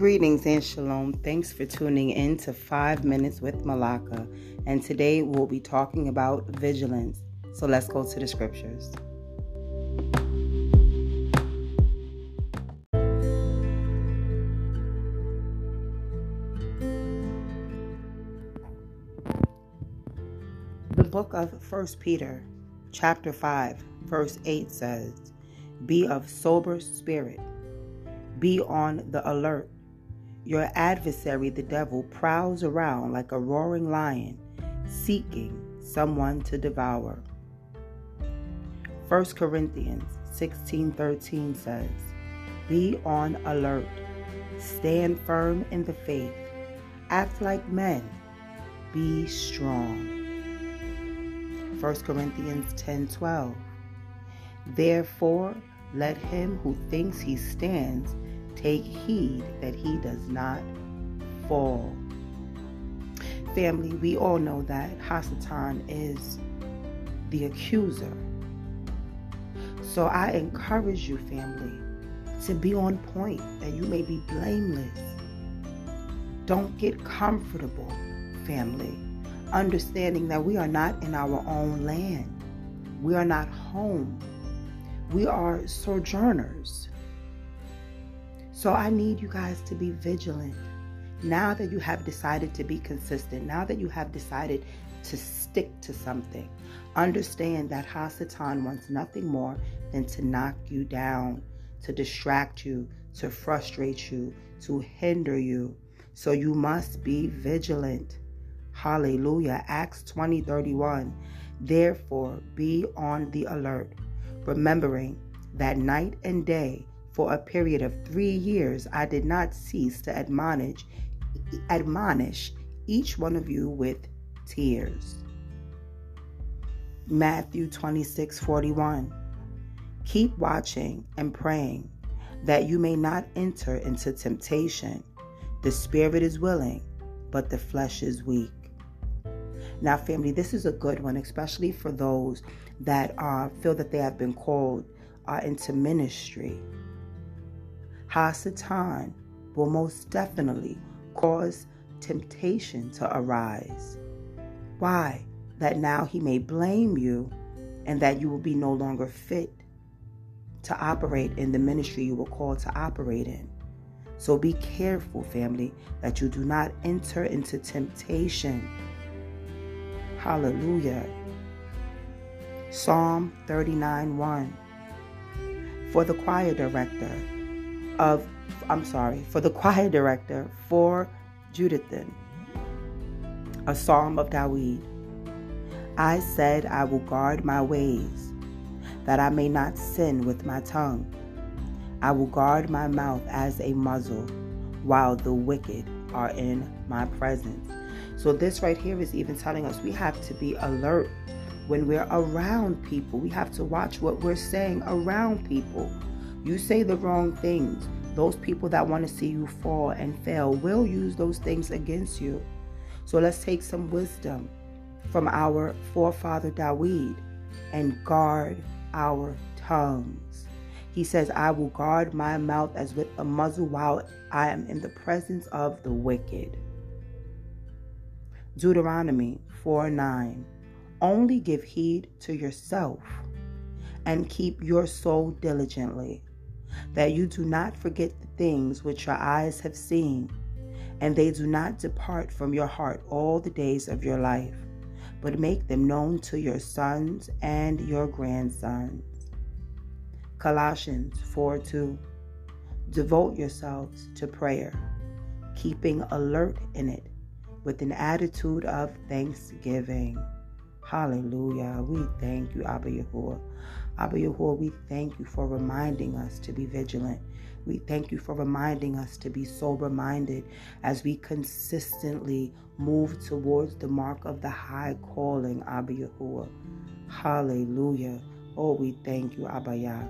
Greetings and shalom. Thanks for tuning in to 5 Minutes with Malakah. And today we'll be talking about vigilance. So let's go to the scriptures. The book of 1 Peter, chapter 5, verse 8 says, Be of sober spirit, be on the alert your adversary, the devil, prowls around like a roaring lion, seeking someone to devour. 1 Corinthians 16:13 says, "Be on alert. Stand firm in the faith. Act like men. Be strong." 1 Corinthians 10:12 Therefore, let him who thinks he stands Take heed that he does not fall. Family, we all know that Hasatan is the accuser. So I encourage you, family, to be on point, that you may be blameless. Don't get comfortable, family, understanding that we are not in our own land. We are not home. We are sojourners. So I need you guys to be vigilant. Now that you have decided to be consistent, now that you have decided to stick to something, understand that Hasatan wants nothing more than to knock you down, to distract you, to frustrate you, to hinder you. So you must be vigilant. Hallelujah. Acts 20 31. Therefore, be on the alert, remembering that night and day for a period of three years, I did not cease to admonish, admonish each one of you with tears. Matthew 26 41. Keep watching and praying that you may not enter into temptation. The spirit is willing, but the flesh is weak. Now, family, this is a good one, especially for those that uh, feel that they have been called uh, into ministry. Hasatan will most definitely cause temptation to arise. Why? That now he may blame you and that you will be no longer fit to operate in the ministry you were called to operate in. So be careful, family, that you do not enter into temptation. Hallelujah. Psalm 39 1. For the choir director, of, I'm sorry, for the choir director for Jeduthun, a psalm of David. I said, I will guard my ways, that I may not sin with my tongue. I will guard my mouth as a muzzle, while the wicked are in my presence. So, this right here is even telling us we have to be alert when we're around people. We have to watch what we're saying around people. You say the wrong things. Those people that want to see you fall and fail will use those things against you. So let's take some wisdom from our forefather David and guard our tongues. He says, I will guard my mouth as with a muzzle while I am in the presence of the wicked. Deuteronomy 4 9. Only give heed to yourself and keep your soul diligently that you do not forget the things which your eyes have seen, and they do not depart from your heart all the days of your life, but make them known to your sons and your grandsons. Colossians 4 2. Devote yourselves to prayer, keeping alert in it with an attitude of thanksgiving. Hallelujah. We thank you, Abba Yahuwah. Abba Yahuwah, we thank you for reminding us to be vigilant. We thank you for reminding us to be sober minded as we consistently move towards the mark of the high calling, Abba Yahuwah. Hallelujah. Oh, we thank you, Abba Yah.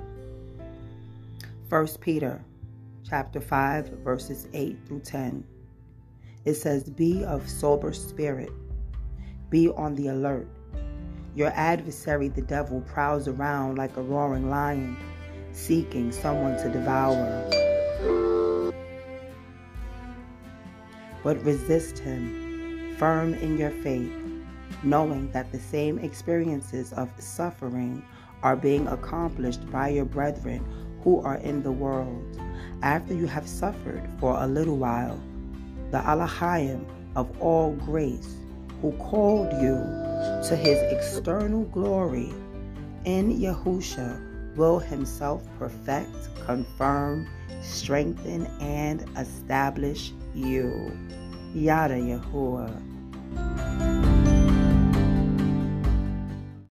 1 Peter chapter 5, verses 8 through 10. It says, Be of sober spirit, be on the alert your adversary, the devil, prowls around like a roaring lion, seeking someone to devour. but resist him, firm in your faith, knowing that the same experiences of suffering are being accomplished by your brethren who are in the world. After you have suffered for a little while, the Alahayim of all grace, who called you to his external glory in Yahusha, will himself perfect, confirm, strengthen, and establish you. Yada Yahuwah.